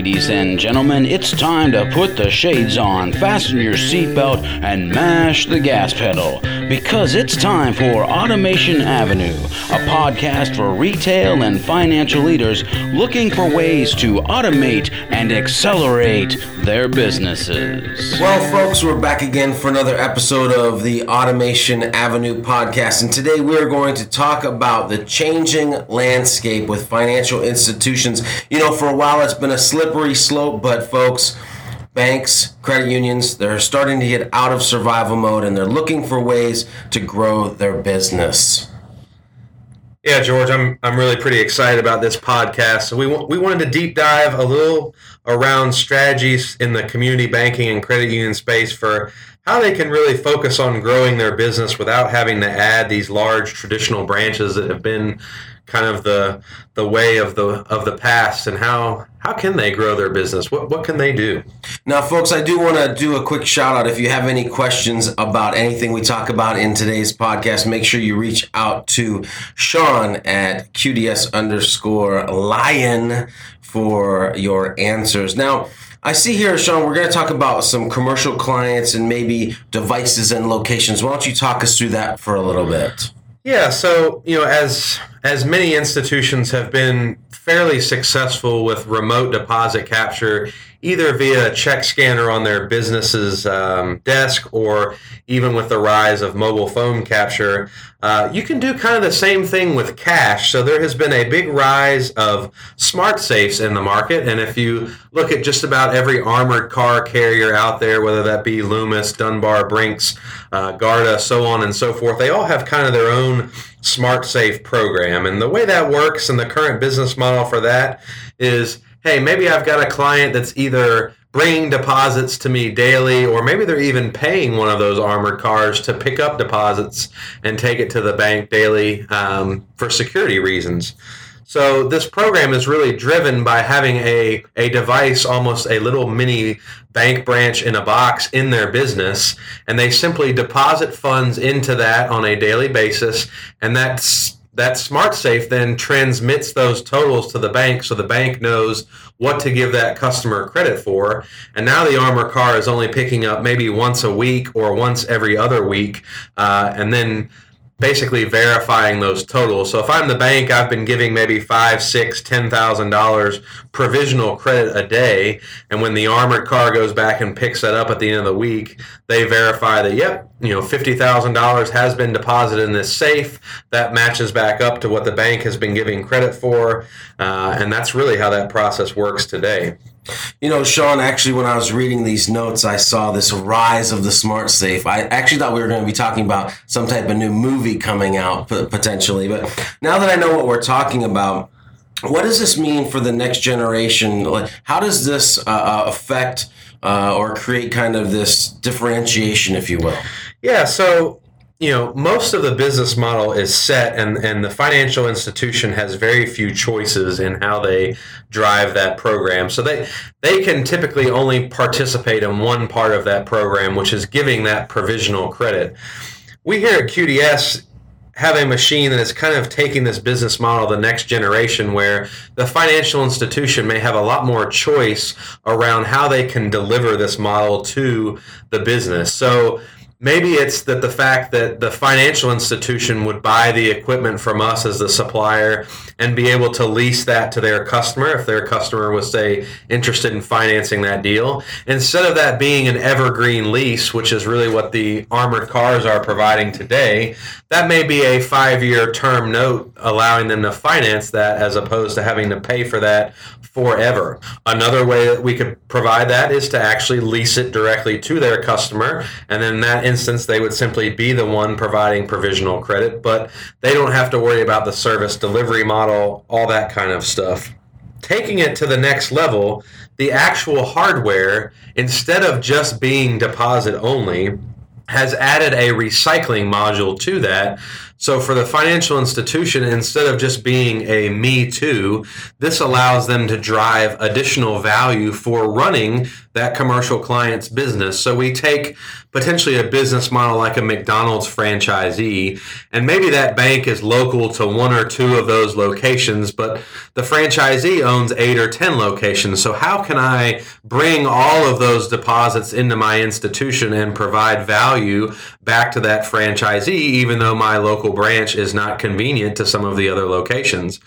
Ladies and gentlemen, it's time to put the shades on, fasten your seatbelt, and mash the gas pedal. Because it's time for Automation Avenue, a podcast for retail and financial leaders looking for ways to automate and accelerate their businesses. Well, folks, we're back again for another episode of the Automation Avenue podcast. And today we're going to talk about the changing landscape with financial institutions. You know, for a while it's been a slippery slope, but folks, banks, credit unions, they're starting to get out of survival mode and they're looking for ways to grow their business. Yeah, George, I'm I'm really pretty excited about this podcast. So we we wanted to deep dive a little around strategies in the community banking and credit union space for how they can really focus on growing their business without having to add these large traditional branches that have been kind of the the way of the of the past and how how can they grow their business what what can they do now folks i do want to do a quick shout out if you have any questions about anything we talk about in today's podcast make sure you reach out to sean at qds underscore lion for your answers now I see here, Sean, we're going to talk about some commercial clients and maybe devices and locations. Why don't you talk us through that for a little bit? Yeah, so you know, as as many institutions have been fairly successful with remote deposit capture, either via a check scanner on their business's um, desk or even with the rise of mobile phone capture, uh, you can do kind of the same thing with cash. So there has been a big rise of smart safes in the market. And if you look at just about every armored car carrier out there, whether that be Loomis, Dunbar, Brinks, uh, Garda, so on and so forth, they all have kind of their own smart safe program. And the way that works and the current business model for that is hey, maybe I've got a client that's either bringing deposits to me daily, or maybe they're even paying one of those armored cars to pick up deposits and take it to the bank daily um, for security reasons. So this program is really driven by having a, a device, almost a little mini bank branch in a box in their business, and they simply deposit funds into that on a daily basis, and that's that smart safe then transmits those totals to the bank so the bank knows what to give that customer credit for. And now the armor car is only picking up maybe once a week or once every other week uh, and then basically verifying those totals. So if I'm the bank, I've been giving maybe five, six, ten thousand dollars provisional credit a day, and when the armored car goes back and picks that up at the end of the week, they verify that yep, you know, fifty thousand dollars has been deposited in this safe. That matches back up to what the bank has been giving credit for, uh, and that's really how that process works today. You know, Sean, actually, when I was reading these notes, I saw this rise of the smart safe. I actually thought we were going to be talking about some type of new movie coming out potentially. But now that I know what we're talking about, what does this mean for the next generation? How does this uh, uh, affect uh, or create kind of this differentiation, if you will? Yeah, so you know most of the business model is set and and the financial institution has very few choices in how they drive that program. So they they can typically only participate in one part of that program which is giving that provisional credit. We here at QDS have a machine that is kind of taking this business model the next generation where the financial institution may have a lot more choice around how they can deliver this model to the business. So maybe it's that the fact that the financial institution would buy the equipment from us as the supplier and be able to lease that to their customer if their customer was say interested in financing that deal instead of that being an evergreen lease which is really what the armored cars are providing today that may be a five year term note allowing them to finance that as opposed to having to pay for that forever. Another way that we could provide that is to actually lease it directly to their customer. And in that instance, they would simply be the one providing provisional credit, but they don't have to worry about the service delivery model, all that kind of stuff. Taking it to the next level, the actual hardware, instead of just being deposit only, has added a recycling module to that So for the financial institution, instead of just being a me too, this allows them to drive additional value for running that commercial client's business. So we take potentially a business model like a McDonald's franchisee, and maybe that bank is local to one or two of those locations, but the franchisee owns eight or 10 locations. So how can I bring all of those deposits into my institution and provide value back to that franchisee, even though my local branch is not convenient to some of the other locations?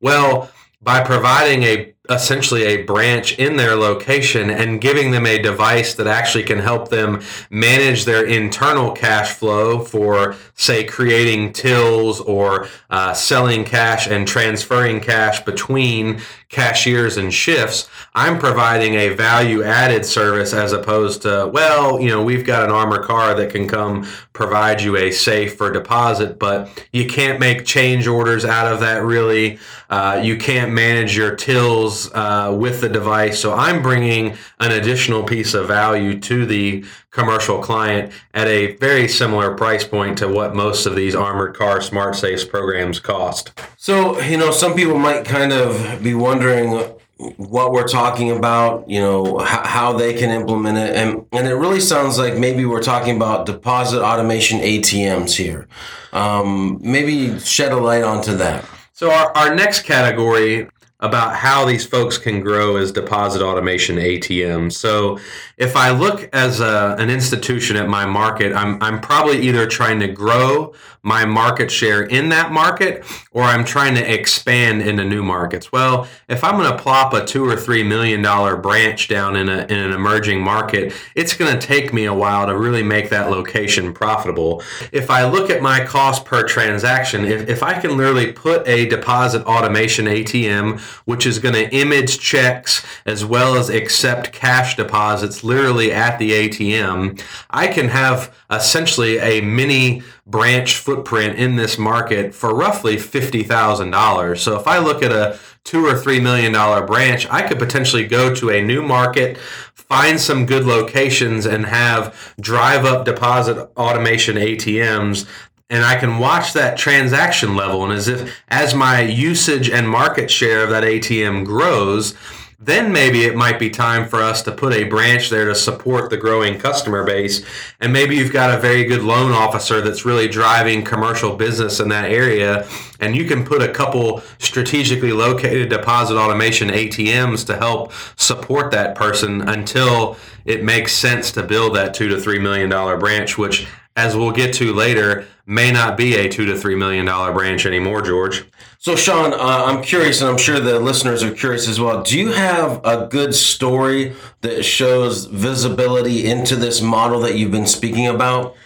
Well, by providing a essentially a branch in their location and giving them a device that actually can help them manage their internal cash flow for say creating tills or uh, selling cash and transferring cash between cashiers and shifts i'm providing a value added service as opposed to well you know we've got an armored car that can come provide you a safe for deposit but you can't make change orders out of that really. Uh, you can't manage your tills uh, with the device so i'm bringing an additional piece of value to the commercial client at a very similar price point to what most of these armored car smart safes programs cost. So, you know, some people might kind of be wondering what we're talking about, you know, how, how they can implement it. And, and it really sounds like maybe we're talking about deposit automation ATMs here. Um, maybe shed a light onto that. So, our, our next category about how these folks can grow as deposit automation ATM. So if I look as a, an institution at my market, I'm, I'm probably either trying to grow my market share in that market or I'm trying to expand into new markets. Well, if I'm going to plop a two or three million dollar branch down in, a, in an emerging market, it's going to take me a while to really make that location profitable. If I look at my cost per transaction, if, if I can literally put a deposit automation ATM which is going to image checks as well as accept cash deposits literally at the ATM, I can have essentially a mini branch footprint in this market for roughly $50,000. So if I look at a two or three million dollar branch, I could potentially go to a new market, find some good locations, and have drive up deposit automation ATMs and I can watch that transaction level. And as if as my usage and market share of that ATM grows, then maybe it might be time for us to put a branch there to support the growing customer base. And maybe you've got a very good loan officer that's really driving commercial business in that area. And you can put a couple strategically located deposit automation ATMs to help support that person until it makes sense to build that two to three million dollar branch, which as we'll get to later, may not be a two to three million dollar branch anymore, George. So, Sean, uh, I'm curious, and I'm sure the listeners are curious as well. Do you have a good story that shows visibility into this model that you've been speaking about?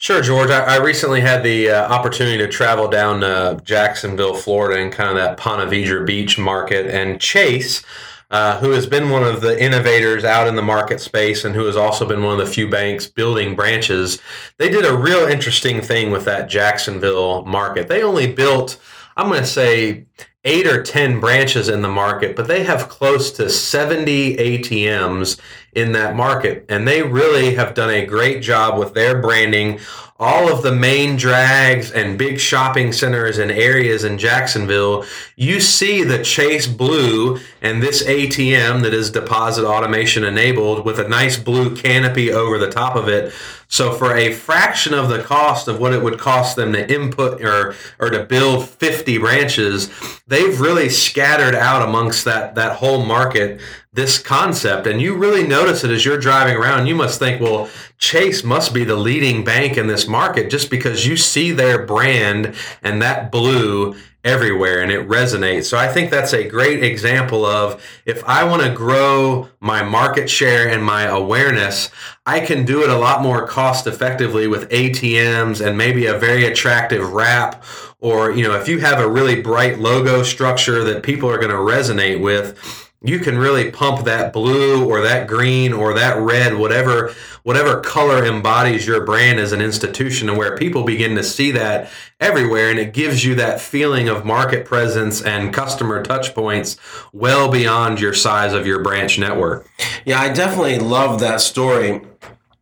Sure, George. I, I recently had the uh, opportunity to travel down to Jacksonville, Florida, and kind of that Ponte Vedra Beach market, and Chase uh, who has been one of the innovators out in the market space and who has also been one of the few banks building branches. They did a real interesting thing with that Jacksonville market. They only built, I'm going to say, eight or 10 branches in the market, but they have close to 70 ATMs in that market. And they really have done a great job with their branding all of the main drags and big shopping centers and areas in Jacksonville, you see the Chase Blue and this ATM that is deposit automation enabled with a nice blue canopy over the top of it. So for a fraction of the cost of what it would cost them to input or or to build 50 branches, they've really scattered out amongst that that whole market this concept. And you really notice it as you're driving around. You must think well chase must be the leading bank in this market just because you see their brand and that blue everywhere and it resonates. So i think that's a great example of if i want to grow my market share and my awareness i can do it a lot more cost effectively with atms and maybe a very attractive wrap or you know if you have a really bright logo structure that people are going to resonate with you can really pump that blue or that green or that red whatever whatever color embodies your brand as an institution and where people begin to see that everywhere and it gives you that feeling of market presence and customer touch points well beyond your size of your branch network. Yeah i definitely love that story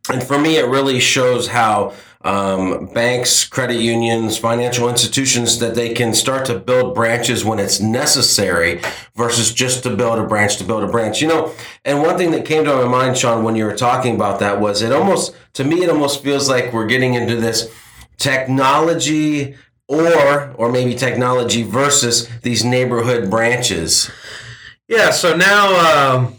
and for me it really shows how um, banks, credit unions, financial institutions that they can start to build branches when it's necessary versus just to build a branch to build a branch. You know, and one thing that came to my mind, Sean, when you were talking about that was it almost, to me, it almost feels like we're getting into this technology or or maybe technology versus these neighborhood branches yeah so now um,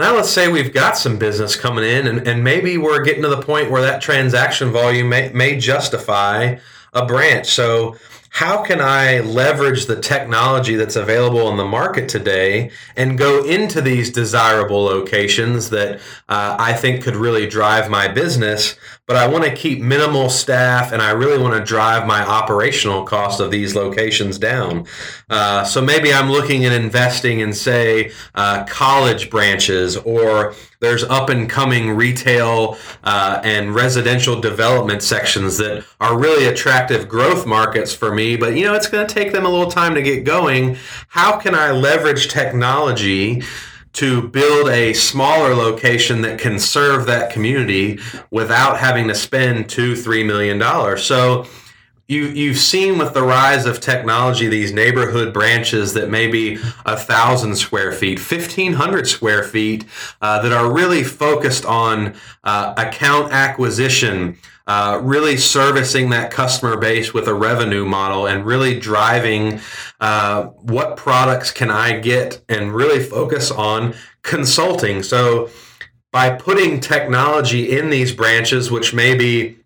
now let's say we've got some business coming in and, and maybe we're getting to the point where that transaction volume may, may justify a branch so how can I leverage the technology that's available in the market today and go into these desirable locations that uh, I think could really drive my business? But I want to keep minimal staff and I really want to drive my operational cost of these locations down. Uh, so maybe I'm looking at investing in, say, uh, college branches or there's up and coming retail uh, and residential development sections that are really attractive growth markets for me. But you know, it's going to take them a little time to get going. How can I leverage technology? To build a smaller location that can serve that community without having to spend two, three million dollars. So you you've seen with the rise of technology these neighborhood branches that may be a thousand square feet, fifteen hundred square feet, uh, that are really focused on uh, account acquisition. Uh, really servicing that customer base with a revenue model and really driving uh, what products can I get and really focus on consulting. So, by putting technology in these branches, which may be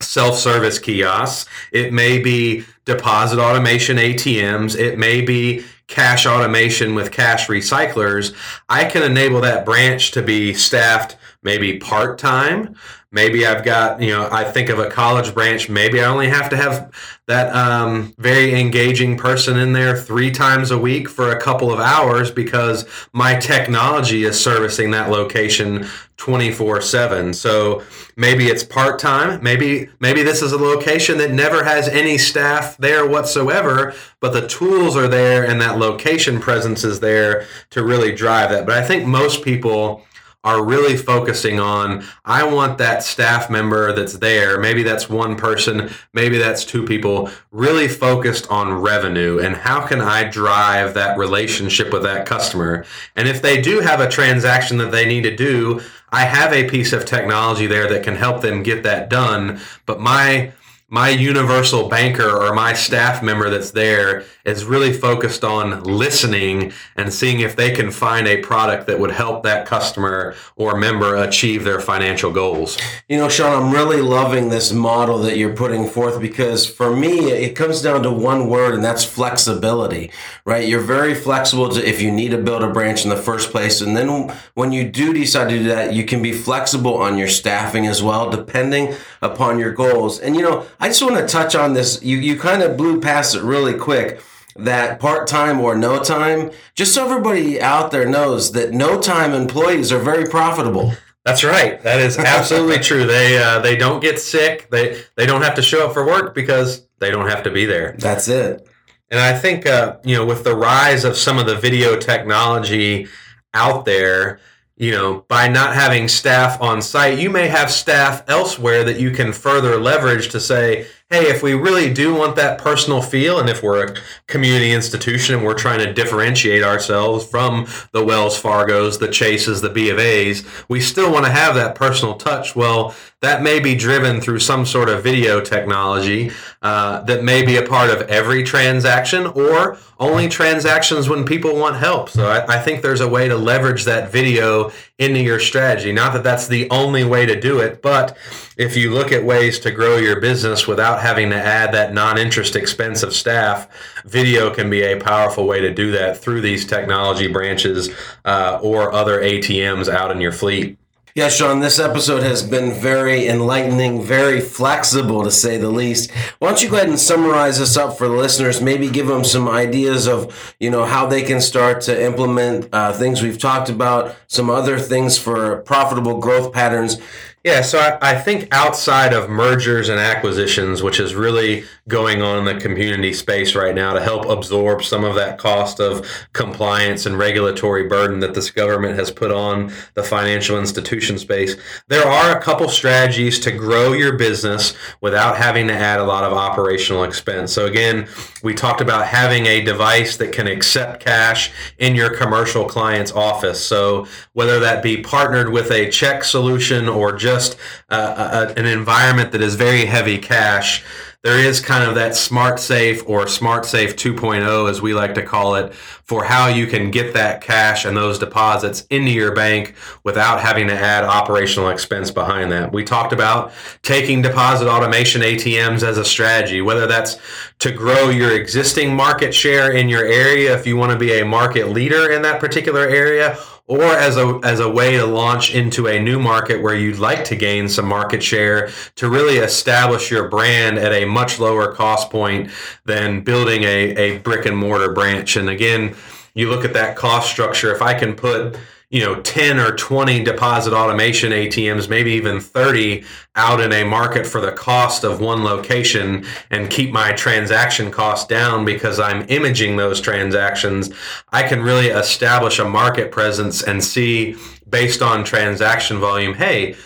self-service kiosks it may be deposit automation atms it may be cash automation with cash recyclers i can enable that branch to be staffed maybe part-time maybe i've got you know i think of a college branch maybe i only have to have that um, very engaging person in there three times a week for a couple of hours because my technology is servicing that location 24 7 so maybe it's part-time. Maybe maybe this is a location that never has any staff there whatsoever but the tools are there and that location presence is there to really drive that but i think most people are really focusing on I want that staff member that's there, maybe that's one person, maybe that's two people, really focused on revenue and how can I drive that relationship with that customer. And if they do have a transaction that they need to do, I have a piece of technology there that can help them get that done, but my my universal banker or my staff member that's there is really focused on listening and seeing if they can find a product that would help that customer or member achieve their financial goals. You know, Sean, I'm really loving this model that you're putting forth because for me, it comes down to one word, and that's flexibility, right? You're very flexible to if you need to build a branch in the first place. And then when you do decide to do that, you can be flexible on your staffing as well, depending upon your goals. And, you know, I just want to touch on this. You you kind of blew past it really quick. That part time or no time, just so everybody out there knows that no time employees are very profitable. That's right. That is absolutely true. They uh, they don't get sick. They they don't have to show up for work because they don't have to be there. That's it. And I think uh, you know with the rise of some of the video technology out there, you know, by not having staff on site, you may have staff elsewhere that you can further leverage to say, hey, if we really do want that personal feel, and if we're a community institution and we're trying to differentiate ourselves from the Wells Fargos, the Chases, the B of A's, we still want to have that personal touch. Well, that may be driven through some sort of video technology uh, that may be a part of every transaction or only transactions when people want help. So I, I, think there's a way to leverage that video into your strategy. Not that that's the only way to do it, but if you look at ways to grow your business without having to add that non interest expense of staff, video can be a powerful way to do that through these technology branches uh, or other ATMs out in your fleet. Yeah, Sean, this episode has been very enlightening, very flexible to say the least. Why don't you go ahead and summarize this up for the listeners? Maybe give them some ideas of, you know, how they can start to implement uh, things we've talked about, some other things for profitable growth patterns. Yeah, so I, I, think outside of mergers and acquisitions, which is really going on in the community space right now to help absorb some of that cost of compliance and regulatory burden that this government has put on the financial institution space, there are a couple strategies to grow your business without having to add a lot of operational expense. So, again, we talked about having a device that can accept cash in your commercial client's office. So, whether that be partnered with a check solution or just just uh, a, an environment that is very heavy cash, there is kind of that smart safe or smart safe 2.0 as we like to call it for how you can get that cash and those deposits into your bank without having to add operational expense behind that. We talked about taking deposit automation atms as a strategy whether that's to grow your existing market share in your area if you want to be a market leader in that particular area or as a as a way to launch into a new market where you'd like to gain some market share to really establish your brand at a much lower cost point than building a, a brick and mortar branch. And again, you look at that cost structure. If I can put you know 10 or 20 deposit automation ATMs, maybe even 30 out in a market for the cost of one location and keep my transaction cost down because I'm imaging those transactions, I can really establish a market presence and see based on transaction volume, hey,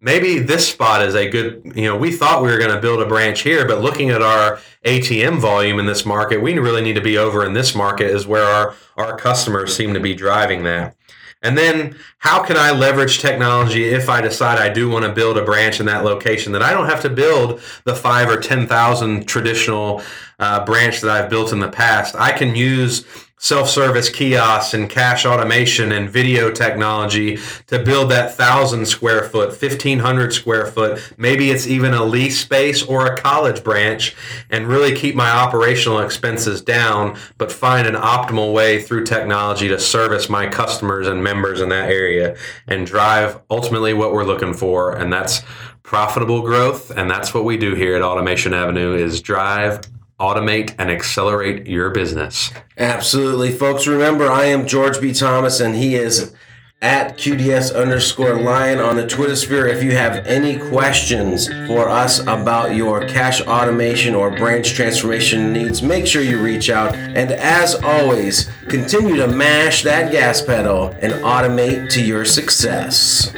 maybe this spot is a good you know we thought we were going to build a branch here but looking at our atm volume in this market we really need to be over in this market is where our our customers seem to be driving that and then how can I leverage technology if I decide I do want to build a branch in that location that I don't have to build the five or 10,000 traditional uh, branch that I've built in the past. I can use self-service kiosks and cash automation and video technology to build that thousand square foot 1500 square foot maybe it's even a lease space or a college branch and really keep my operational expenses down but find an optimal way through technology to service my customers and members in that area and drive ultimately what we're looking for. And that's profitable growth and that's what we do here at automation avenue is drive automate and accelerate your business. Absolutely, folks. Remember, I am George B. Thomas, and he is at QDS underscore lion on the Twitter sphere. If you have any questions for us about your cash automation or branch transformation needs, make sure you reach out. And as always, continue to mash that gas pedal and automate to your success.